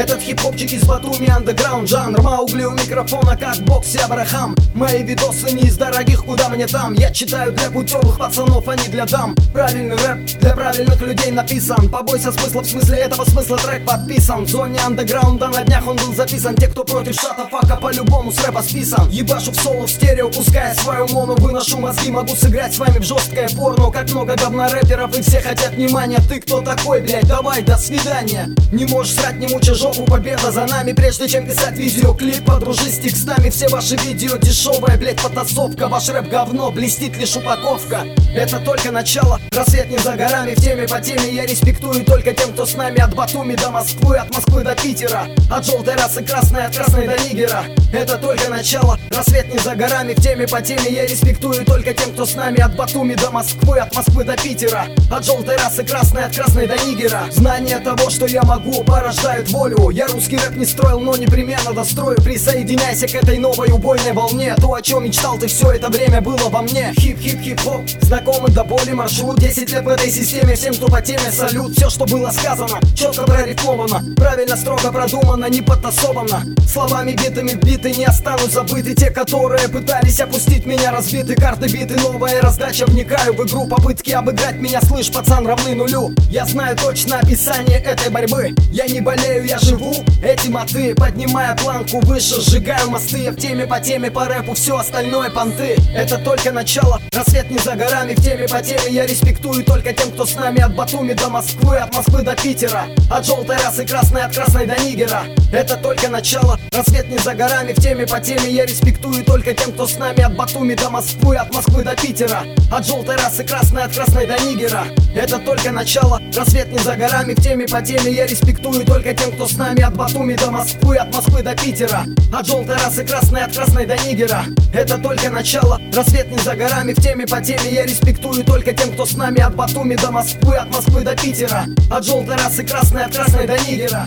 Этот хип-хопчик из Батуми андеграунд жанр Маугли у микрофона как бокс Абрахам Мои видосы не из дорогих, куда мне там? Я читаю для путевых пацанов, а не для дам. Правильный рэп для правильных людей написан. Побойся смысла, в смысле этого смысла трек подписан. В зоне андеграунда на днях он был записан. Те, кто против шата фака по-любому с рэпа списан. Ебашу в соло в стерео, пуская свою мону Выношу мозги, могу сыграть с вами в жесткое порно. Как много говна рэперов и все хотят внимания. Ты кто такой, блядь, давай, до свидания. Не можешь срать, не мучай жопу, победа за нами Прежде чем писать видеоклип, подружись с текстами Все ваши видео дешевая, блядь, потасовка. Ваш рэп говно, блестит лишь упаковка. Это только начало, рассвет не за горами. В теме по теме я респектую только тем, кто с нами От Батуми до Москвы, от Москвы до Питера. От желтой расы красной, от красной до Нигера. Это только начало, рассвет не за горами. В теме по теме я респектую только тем, кто с нами От Батуми до Москвы, от Москвы до Питера. От желтой расы красной, от красной до Нигера. Знание того, что я могу, порождает волю Я русский рэп не строил, но непременно дострою. Присоединяйся к этой новой убойной волне. То, о чем мечтал ты все это время было во мне. Хип-хип-хип-хоп, знакомый до боли маршрут. 10 лет в этой системе, всем, кто по теме салют. Все, что было сказано, четко прорифмовано. Правильно, строго продумано, не подтасовано Словами битыми биты не останут забыты. Те, которые пытались опустить меня разбиты. Карты биты, новая раздача, вникаю в игру. Попытки обыграть меня, слышь, пацан, равны нулю. Я знаю точно описание этой борьбы. Я не болею, я живу этим, а ты Поднимая планку выше, сжигаю мосты. В теме по теме по рэпу, все остальное понты. Это только начало, рассвет не за горами В теме по теме. Я респектую только тем, кто с нами От Батуми до Москвы, от Москвы до Питера. От желтой расы красной, от красной до Нигера. Это только начало, рассвет не за горами В теме по теме. Я респектую только тем, кто с нами От Батуми до Москвы, от Москвы до Питера. От желтой расы красной, от красной до Нигера. Это только начало, рассвет не за горами В теме по теме. Я респектую только тем, кто с нами От Батуми до Москвы, от Москвы до Питера. От желтой расы красной, от красной до Нигера. Это только начало, рассвет не за горами В теме по теме я респектую только тем, кто с нами От Батуми до Москвы, от Москвы до Питера. От желтой расы красной, от красной до Нигера